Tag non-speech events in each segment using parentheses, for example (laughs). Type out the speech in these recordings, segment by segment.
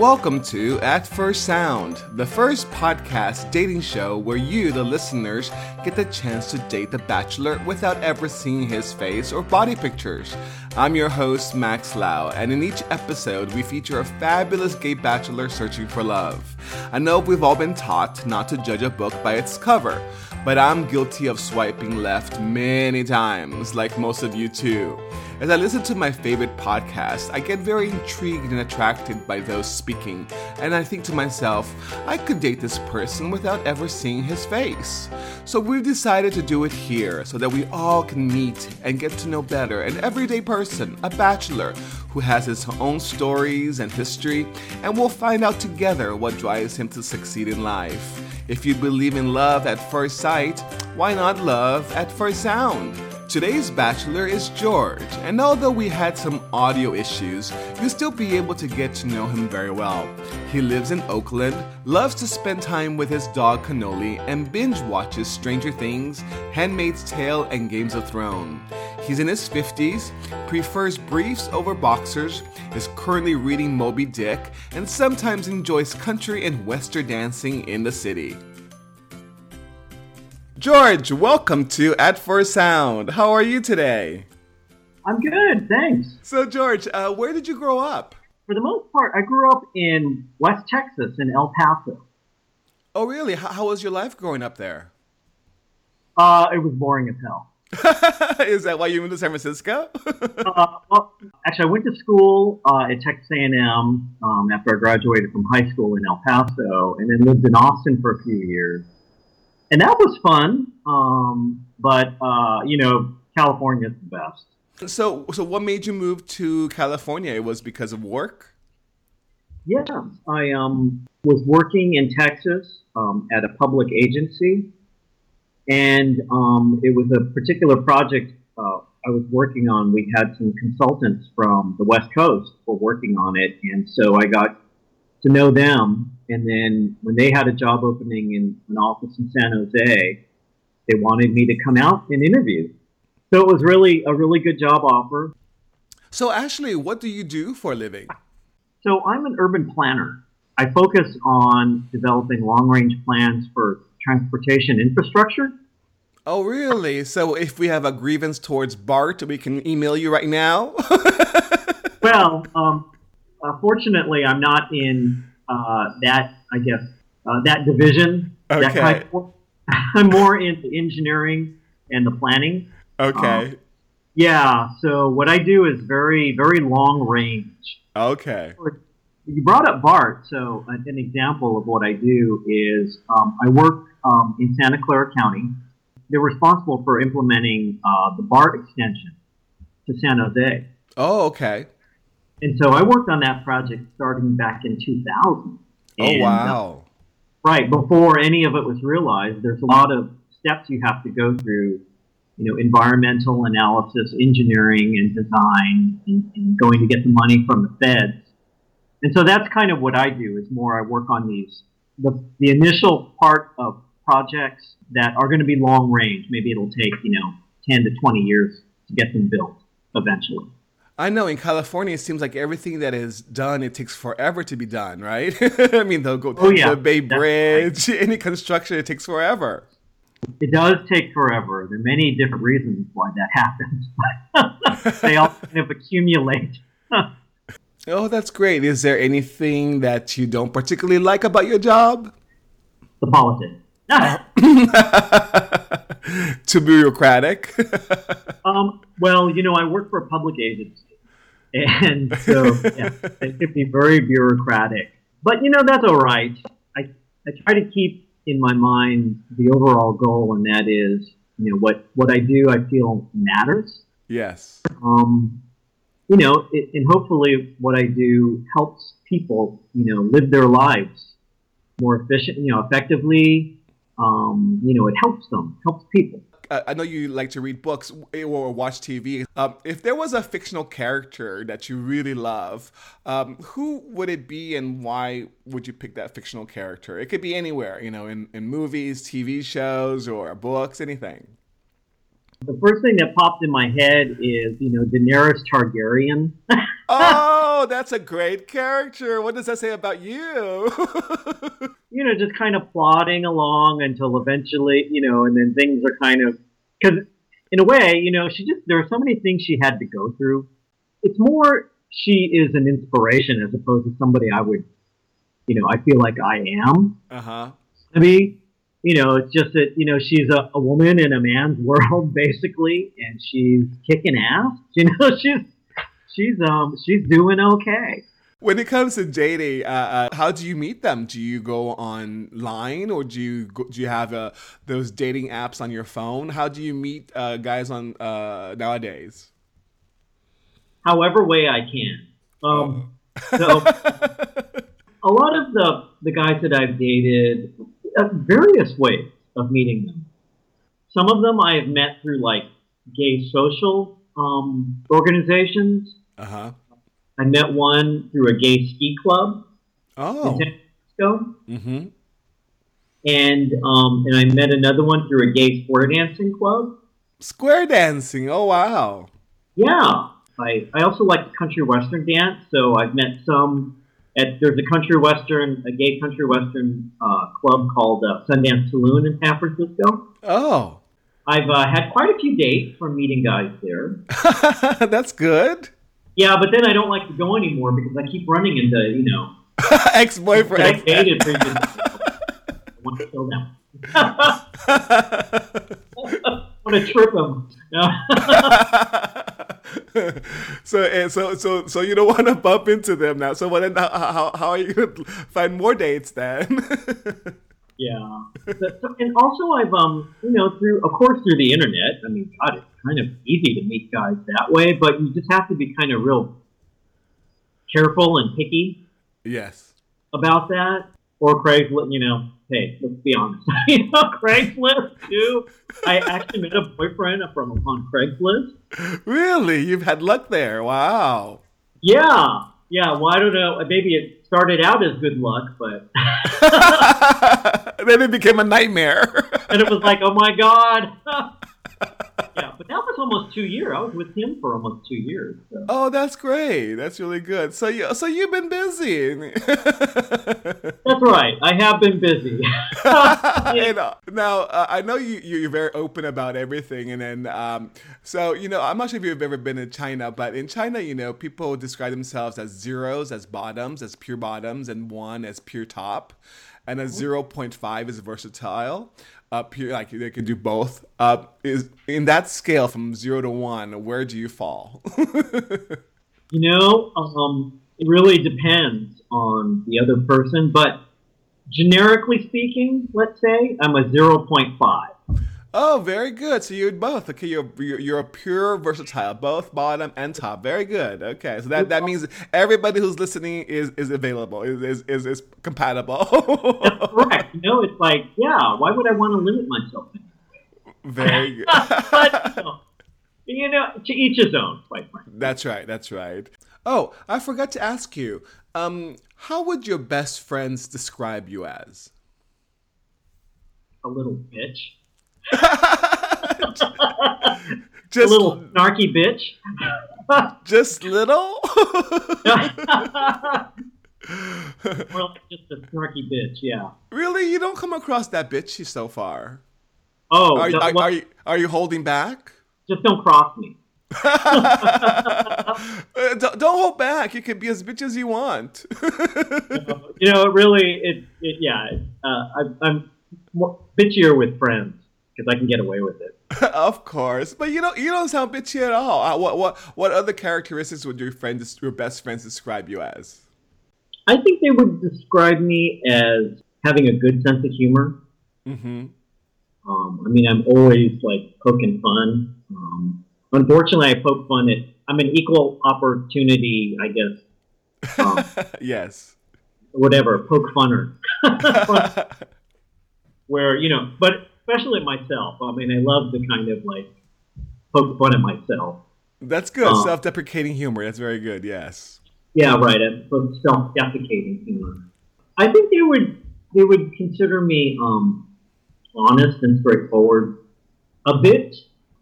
Welcome to At First Sound, the first podcast dating show where you, the listeners, get the chance to date the bachelor without ever seeing his face or body pictures. I'm your host, Max Lau, and in each episode, we feature a fabulous gay bachelor searching for love. I know we've all been taught not to judge a book by its cover, but I'm guilty of swiping left many times, like most of you too. As I listen to my favorite podcast, I get very intrigued and attracted by those speaking, and I think to myself, I could date this person without ever seeing his face. So we've decided to do it here so that we all can meet and get to know better an everyday person, a bachelor, who has his own stories and history, and we'll find out together what drives him to succeed in life. If you believe in love at first sight, why not love at first sound? Today's bachelor is George, and although we had some audio issues, you'll still be able to get to know him very well. He lives in Oakland, loves to spend time with his dog Cannoli, and binge watches Stranger Things, Handmaid's Tale, and Games of Thrones. He's in his 50s, prefers briefs over boxers, is currently reading Moby Dick, and sometimes enjoys country and western dancing in the city. George, welcome to At First Sound. How are you today? I'm good, thanks. So, George, uh, where did you grow up? For the most part, I grew up in West Texas, in El Paso. Oh, really? How, how was your life growing up there? Uh, it was boring as hell. (laughs) Is that why you moved to San Francisco? (laughs) uh, well, actually, I went to school uh, at Texas A&M um, after I graduated from high school in El Paso, and then lived in Austin for a few years and that was fun. Um, but uh, you know, California is the best. So, so what made you move to California? It was because of work. Yeah, I um, was working in Texas um, at a public agency, and um, it was a particular project uh, I was working on. We had some consultants from the West Coast were working on it, and so I got to know them and then when they had a job opening in an office in San Jose, they wanted me to come out and interview. So it was really a really good job offer. So, Ashley, what do you do for a living? So, I'm an urban planner. I focus on developing long range plans for transportation infrastructure. Oh, really? So, if we have a grievance towards BART, we can email you right now? (laughs) well, um, uh, fortunately, I'm not in uh, that I guess uh, that division. Okay. That kind of, I'm (laughs) more into engineering and the planning. Okay. Um, yeah. So what I do is very very long range. Okay. You brought up BART, so an example of what I do is um, I work um, in Santa Clara County. They're responsible for implementing uh, the BART extension to San Jose. Oh, okay. And so I worked on that project starting back in 2000. Oh, wow. Uh, right. Before any of it was realized, there's a lot of steps you have to go through, you know, environmental analysis, engineering, and design, and, and going to get the money from the feds. And so that's kind of what I do is more I work on these, the, the initial part of projects that are going to be long range. Maybe it'll take, you know, 10 to 20 years to get them built eventually. I know in California, it seems like everything that is done, it takes forever to be done, right? (laughs) I mean, they'll go oh, yeah. the Bay Bridge, right. (laughs) any construction, it takes forever. It does take forever. There are many different reasons why that (laughs) happens. they all kind of accumulate. oh, that's great. Is there anything that you don't particularly like about your job? The politics. Too bureaucratic. um, well, you know, I work for a public agency, and so yeah, (laughs) it could be very bureaucratic. But you know that's all right. I I try to keep in my mind the overall goal, and that is you know what what I do. I feel matters. Yes. Um, you know, it, and hopefully what I do helps people you know live their lives more efficient, you know, effectively. Um, you know, it helps them, helps people. I know you like to read books or watch TV. Um, if there was a fictional character that you really love, um, who would it be and why would you pick that fictional character? It could be anywhere, you know, in, in movies, TV shows, or books, anything. The first thing that popped in my head is, you know, Daenerys Targaryen. (laughs) oh, Oh, that's a great character. What does that say about you? (laughs) you know, just kind of plodding along until eventually, you know, and then things are kind of because in a way, you know, she just there are so many things she had to go through. It's more she is an inspiration as opposed to somebody I would, you know, I feel like I am. Uh huh. I mean, you know, it's just that you know she's a, a woman in a man's (laughs) world basically, and she's kicking ass. You know, (laughs) she's she's um she's doing okay. When it comes to dating, uh, uh, how do you meet them? Do you go online or do you go, do you have uh, those dating apps on your phone? How do you meet uh, guys on uh, nowadays? However way I can. Um, oh. so a lot of the the guys that I've dated, uh, various ways of meeting them. Some of them I have met through like gay social um, organizations. Uh huh. I met one through a gay ski club. Oh. In San Francisco. Mm-hmm. And um, and I met another one through a gay square dancing club. Square dancing. Oh wow. Yeah. I, I also like country western dance, so I've met some at there's a country western, a gay country western uh, club called uh, Sundance Saloon in San Francisco. Oh. I've uh, had quite a few dates from meeting guys there. (laughs) That's good. Yeah, but then I don't like to go anymore because I keep running into you know (laughs) ex-boyfriend. I dated previously. I want to kill them. I want to trip them. (laughs) so eh, so so so you don't want to bump into them now. So what? How how are you going to find more dates then? (laughs) yeah, and also I've um you know through of course through the internet. I mean, God, it's kind of easy to meet guys that way, but you just have to be kind of real careful and picky. Yes. About that, or Craigslist, you know, hey, let's be honest. (laughs) you know, Craigslist too. I actually met a boyfriend from on Craigslist. Really? You've had luck there. Wow. Yeah. Yeah. Well, I don't know. Maybe it started out as good luck, but (laughs) then it became a nightmare. (laughs) and it was like, oh my god. (laughs) yeah, but that was almost two years. I was with him for almost two years. So. Oh, that's great. That's really good. So you, so you've been busy. that's right. I have been busy. (laughs) and, uh, now uh, I know you you're very open about everything, and then um, so you know I'm not sure if you've ever been in China, but in China, you know, people describe themselves as zeros, as bottoms, as pure bottoms, and one as pure top and a 0.5 is versatile. Up here like they can do both. Uh, is in that scale from zero to one where do you fall? (laughs) You know um, it really depends on the other person but generically speaking let's say i'm a 0.5 Oh, very good. So you're both. Okay, you're, you're, you're a pure versatile, both bottom and top. Very good. Okay, so that, that means everybody who's listening is is available, is is is, is compatible. That's correct. You know, it's like, yeah, why would I want to limit myself? Very (laughs) good. but you know, to each his own. Quite frankly. That's right. That's right. Oh, I forgot to ask you. Um, how would your best friends describe you as? A little bitch. (laughs) just a little snarky bitch. just little? (laughs) (laughs) Like just a snarky bitch, yeah. Really? You don't come across that bitchy so far. Oh, are, no, are, well, are, you, are you holding back? Just don't cross me. don't, don't hold back. You can be as bitch as you want. you know, really, it, it yeah. Uh, I, I'm more bitchier with friends because I can get away with it. (laughs) of course, but you don't you don't sound bitchy at all. Uh, what what what other characteristics would your friends your best friends describe you as? I think they would describe me as having a good sense of humor. Mm-hmm. Um, I mean, I'm always like poking fun. Um, unfortunately, I poke fun at. I'm an equal opportunity, I guess. Um, (laughs) yes. Whatever, poke funner. (laughs) Where you know, but especially myself. I mean, I love the kind of like poke fun at myself. That's good. Um, Self-deprecating humor. That's very good. Yes. Yeah, right. Self-deprecating humor. I think they would they would consider me um, honest and straightforward. A bit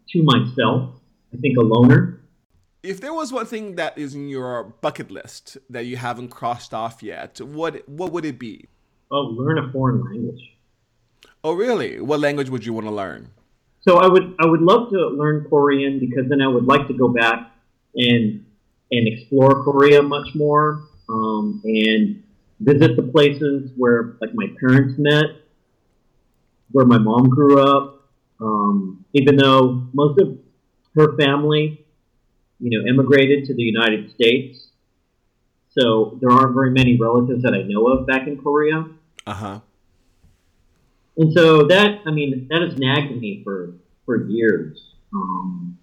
to myself. I think a loner. If there was one thing that is in your bucket list that you haven't crossed off yet, what what would it be? Oh, learn a foreign language. Oh, really? What language would you want to learn? So I would I would love to learn Korean because then I would like to go back and and explore Korea much more um, and visit the places where like my parents met, where my mom grew up. Um, even though most of her family, you know, immigrated to the United States, so there aren't very many relatives that I know of back in Korea. Uh huh. And so that, I mean, that has nagged me for, for years. Um,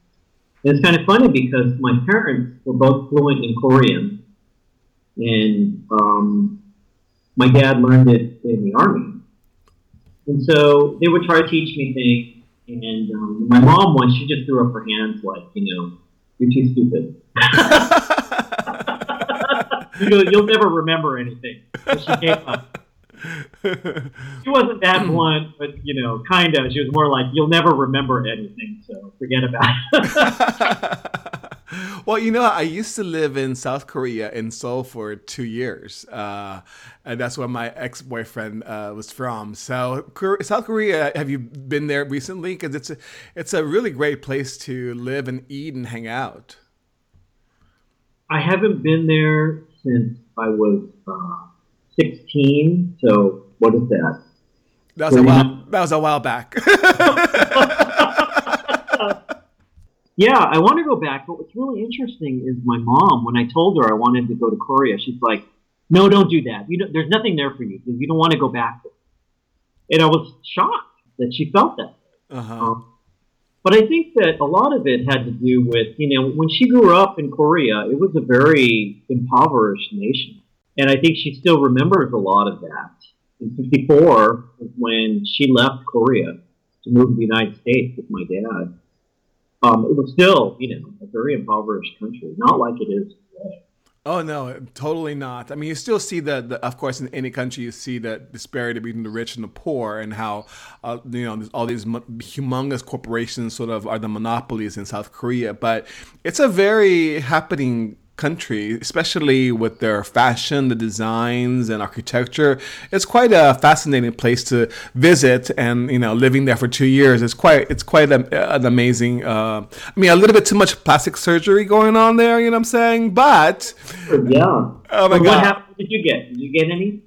it's kind of funny because my parents were both fluent in Korean, and um, my dad learned it in the army. And so they would try to teach me things, and um, my mom once she just threw up her hands like, you know, you're too stupid. (laughs) (laughs) you know, you'll never remember anything. So she gave up. (laughs) she wasn't that blunt, but you know, kind of. She was more like, "You'll never remember anything, so forget about it." (laughs) well, you know, I used to live in South Korea in Seoul for two years, uh, and that's where my ex-boyfriend uh, was from. So, South Korea, have you been there recently? Because it's a, it's a really great place to live and eat and hang out. I haven't been there since I was. Uh, 16. So what is that? That was a while. That was a while back. (laughs) yeah, I want to go back. But what's really interesting is my mom. When I told her I wanted to go to Korea, she's like, "No, don't do that. You there's nothing there for you. You don't want to go back." And I was shocked that she felt that. Uh-huh. Um, but I think that a lot of it had to do with, you know, when she grew up in Korea, it was a very impoverished nation. And I think she still remembers a lot of that. In 54 when she left Korea to move to the United States with my dad. Um, it was still, you know, a very impoverished country, not like it is today. Oh no, totally not. I mean, you still see the, of course, in any country, you see the disparity between the rich and the poor, and how, uh, you know, all these humongous corporations sort of are the monopolies in South Korea. But it's a very happening country, especially with their fashion, the designs, and architecture. It's quite a fascinating place to visit, and you know, living there for two years, it's quite it's quite a, an amazing. Uh, I mean, a little bit too much plastic surgery going on there. You know what I'm saying? But yeah. Oh my god! What happened? Did you get? Did you get any?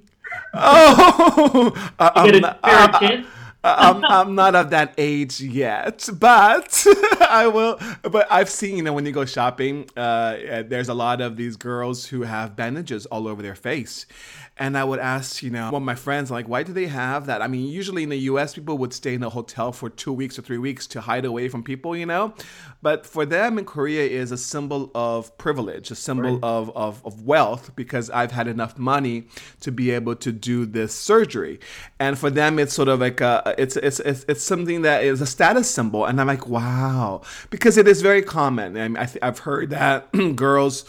Oh, (laughs) uh, you get a I'm, I'm not of that age yet, but (laughs) I will. But I've seen, you know, when you go shopping, uh, there's a lot of these girls who have bandages all over their face. And I would ask, you know, one of my friends, like, why do they have that? I mean, usually in the US, people would stay in a hotel for two weeks or three weeks to hide away from people, you know? But for them in Korea is a symbol of privilege, a symbol right. of, of, of wealth, because I've had enough money to be able to do this surgery. And for them, it's sort of like a, it's, it's, it's, it's something that is a status symbol. And I'm like, wow, because it is very common. I I th- I've heard that (clears throat) girls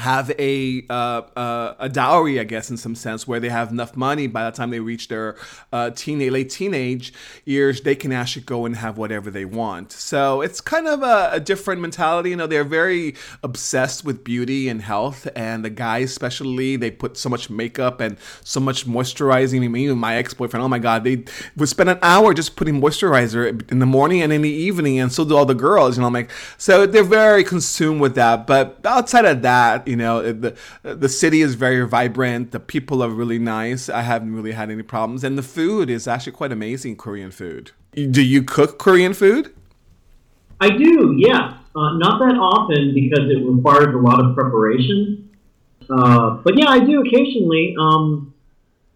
have a uh, uh, a dowry, I guess, in some sense, where they have enough money by the time they reach their uh, teenage, late teenage years, they can actually go and have whatever they want. So it's kind of a, a, different mentality. You know, they're very obsessed with beauty and health, and the guys, especially, they put so much makeup and so much moisturizing. I mean, even my ex boyfriend, oh my god, they would spend an hour just putting moisturizer in the morning and in the evening, and so do all the girls. You know, I'm like, so they're very consumed with that. But outside of that you know, the the city is very vibrant. The people are really nice. I haven't really had any problems, and the food is actually quite amazing. Korean food. Do you cook Korean food? I do. Yeah, uh, not that often because it requires a lot of preparation. Uh, but yeah, I do occasionally um,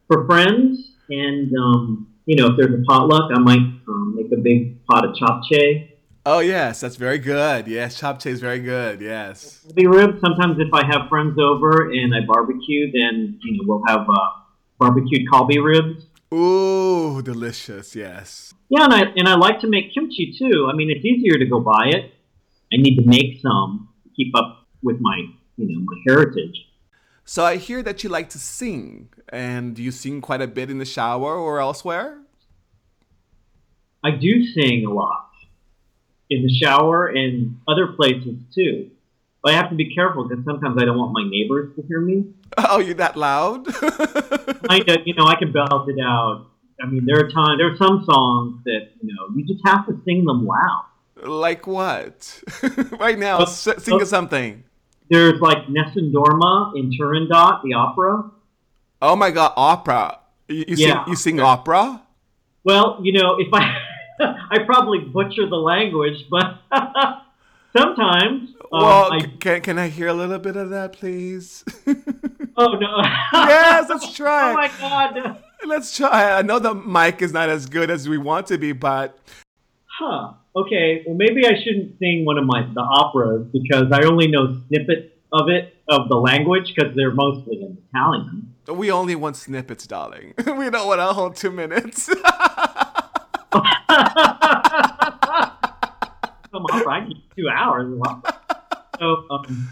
for friends, and um, you know, if there's a potluck, I might um, make a big pot of chop japchae Oh yes, that's very good. Yes, japchae is very good. Yes. Kalbi ribs. Sometimes if I have friends over and I barbecue, then you know we'll have uh, barbecued kalbi ribs. Ooh, delicious. Yes. Yeah, and I and I like to make kimchi too. I mean, it's easier to go buy it. I need to make some to keep up with my you know my heritage. So I hear that you like to sing, and you sing quite a bit in the shower or elsewhere. I do sing a lot in the shower and other places too. but I have to be careful because sometimes I don't want my neighbors to hear me. Oh, you that loud? (laughs) I, you know, I can belt it out. I mean, there are times, there are some songs that you know you just have to sing them loud. Like what? (laughs) right now, Uh, s- think uh, something. There's like Nessun Dorma in Turandot, the opera. Oh my God, opera. You, you Yeah. sing, you sing opera? Well, you know, if I (laughs) (laughs) I probably butcher the language, but (laughs) sometimes. um, well, I, can, can I hear a little bit of that, please? (laughs) oh no! yes, let's try. oh my god! Let's try. I know the mic is not as good as we want to be, but Huh. Okay. Well, maybe I shouldn't sing one of my the operas because I only know snippets of it of the language because they're mostly in Italian. we only want snippets, darling. we don't want a whole two minutes. Some opera, I need two hours. So, um,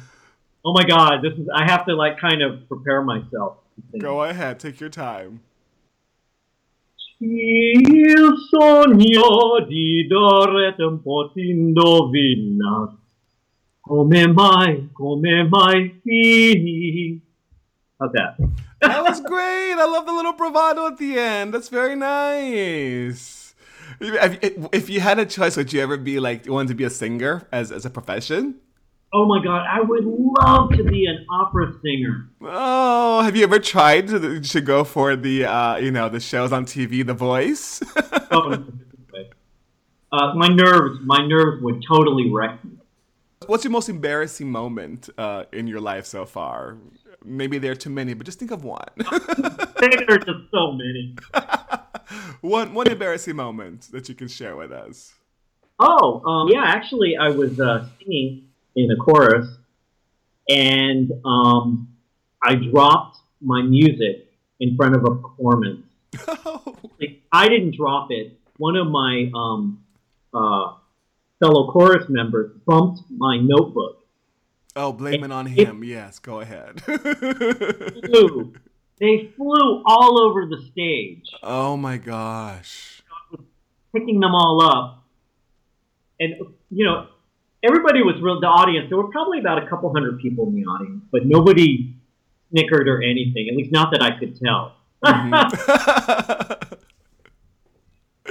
oh my god, this is. I have to like kind of prepare myself. Go ahead, take your time. Il sogno di Doretta un po' ti indovina. Come mai, come mai fini? How's that? That was great. I love the little bravado at the end. That's very nice. If, you had a choice, would you ever be like, you want to be a singer as, as a profession? Oh my god, I would love to be an opera singer. Oh, have you ever tried to, to go for the, uh, you know, the shows on TV, The Voice? Oh, no, this way. uh, my nerves, my nerves would totally wreck me. What's your most embarrassing moment uh, in your life so far? Maybe there are too many, but just think of one. (laughs) There are just so many. (laughs) (laughs) one one embarrassing moment that you can share with us. Oh, um, yeah, actually, I was uh, singing in a chorus, and um, I dropped my music in front of a performance. (laughs) Like, I didn't drop it. One of my um, uh, fellow chorus members bumped my notebook. oh, blame it on him. Yes, go ahead. (laughs) Flew. They flew all over the stage. oh my gosh. picking them all up. And, you know, everybody was real, the audience, there were probably about a couple hundred people in the audience, but nobody snickered or anything, at least not that I could tell. Mhm. (laughs)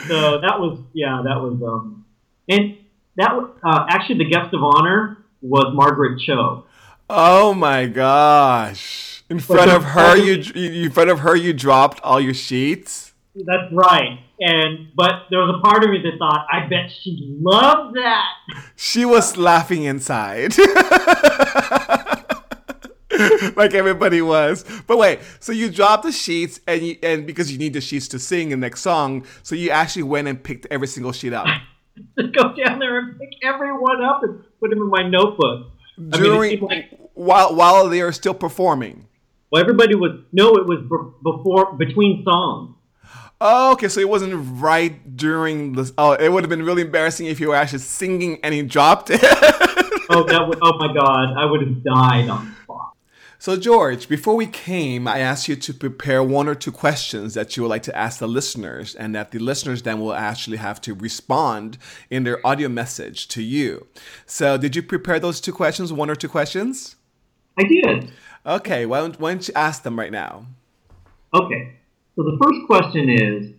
so that was, yeah, that was, um, and that was, uh, actually the guest of honor was Margaret Cho. oh my gosh. In front of her, you you- in front of her, you dropped all your sheets. That's right. And, but there was a part of me that thought, I bet she loved that. She was laughing inside. (laughs) like everybody was. But wait, so you dropped the sheets and you, and because you need the sheets to sing the next song, so you actually went and picked every single sheet up. (laughs) Go down there and pick everyone up and put them in my notebook. I mean, During like while while they are still performing. Well, everybody was no. It was before between songs. Oh, okay, so it wasn't right during the. Oh, it would have been really embarrassing if you were actually singing and he dropped it. (laughs) Oh, that would, oh my God! I would have died on the spot. So, George, before we came, I asked you to prepare one or two questions that you would like to ask the listeners, and that the listeners then will actually have to respond in their audio message to you. So, did you prepare those two questions, one or two questions? I did. Okay, why don't, why don't you ask them right now? Okay. So the first question is,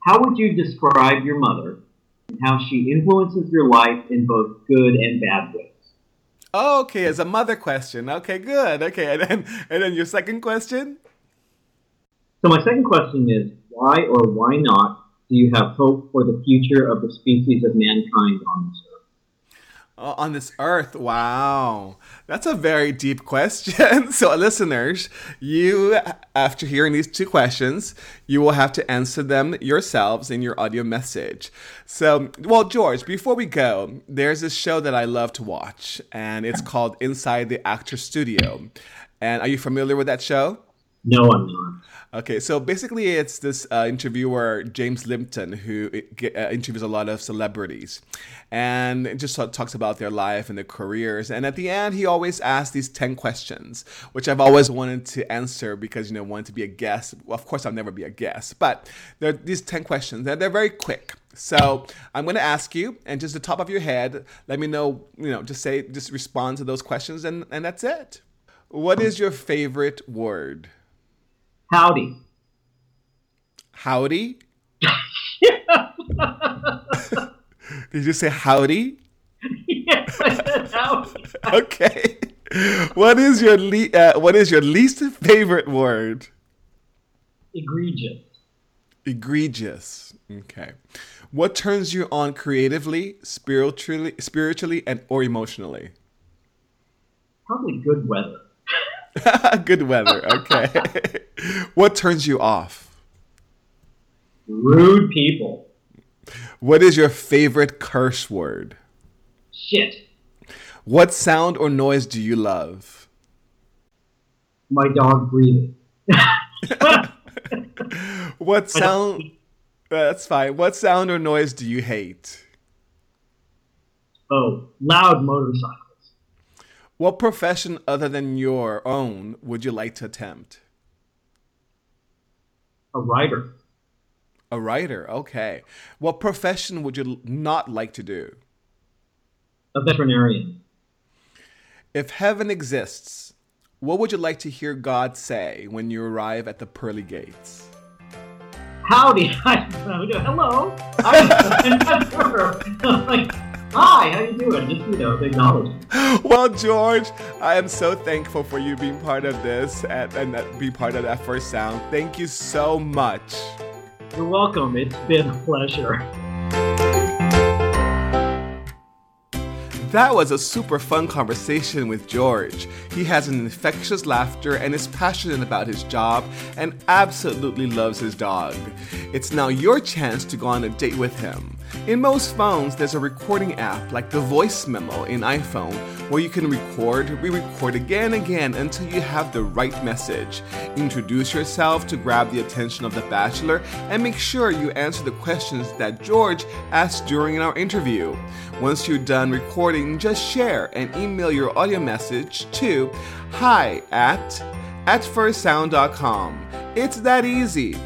how would you describe your mother and how she influences your life in both good and bad ways? Oh, okay, as a mother question. Okay, good. Okay, and then, and then your second question? So my second question is, why or why not do you have hope for the future of the species of mankind on this earth? Uh, on this earth. Wow. That's a very deep question. (laughs) so, listeners, you, after hearing these two questions, you will have to answer them yourselves in your audio message. So, well, George, before we go, there's this show that I love to watch, and it's called Inside the Actor Studio. And are you familiar with that show? No, I'm not. Okay, so basically, it's this uh, interviewer, James Lipton who uh, interviews a lot of celebrities and just talks about their life and their careers. And at the end, he always asks these 10 questions, which I've always wanted to answer because, you know, wanted to be a guest. Well, of course, I'll never be a guest, but there are these 10 questions and they're very quick. So I'm going to ask you, and just the top of your head, let me know, you know, just say, just respond to those questions, and, and that's it. What is your favorite word? Howdy. Howdy? (laughs) Did you say howdy? yes, I said howdy. (laughs) okay. What is your le- uh, what is your least favorite word? Egregious. Egregious. Okay. What turns you on creatively, spiritually, spiritually, and or emotionally? Probably good weather. (laughs) (laughs) good weather. Okay. (laughs) what turns you off? Rude people. What is your favorite curse word? Shit. What sound or noise do you love? My dog breathing. (laughs) what sound? Uh, that's fine. What sound or noise do you hate? Oh, loud motorcycles. What profession other than your own would you like to attempt? A writer. A writer, okay. What profession would you not like to do? A veterinarian. If heaven exists, what would you like to hear God say when you arrive at the pearly gates? Howdy, (laughs) hello. I'm not (laughs) sure. (laughs) like, hi, how you doing? Just you know, acknowledge. (gasps) Well, George, I am so thankful for you being part of this and, and being part of that first sound. Thank you so much. You're welcome. It's been a pleasure. That was a super fun conversation with George. He has an infectious laughter and is passionate about his job and absolutely loves his dog. It's now your chance to go on a date with him. In most phones, there's a recording app like the Voice Memo in iPhone where you can record, re record again and again until you have the right message. Introduce yourself to grab the attention of the bachelor and make sure you answer the questions that George asked during our interview. Once you're done recording, just share and email your audio message to hi at atfirstsound.com. It's that easy.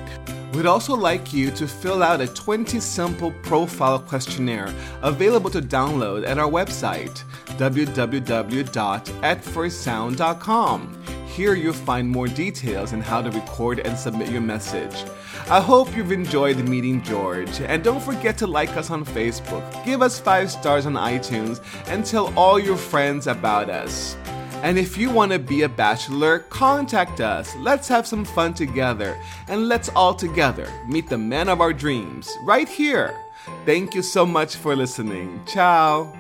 We'd also like you to fill out a 20 simple profile questionnaire available to download at our website, www.atfirstsound.com. Here you'll find more details on how to record and submit your message. I hope you've enjoyed meeting George, and don't forget to like us on Facebook, give us 5 stars on iTunes, and tell all your friends about us. And if you want to be a bachelor, contact us. Let's have some fun together. And let's all together meet the man of our dreams right here. Thank you so much for listening. Ciao.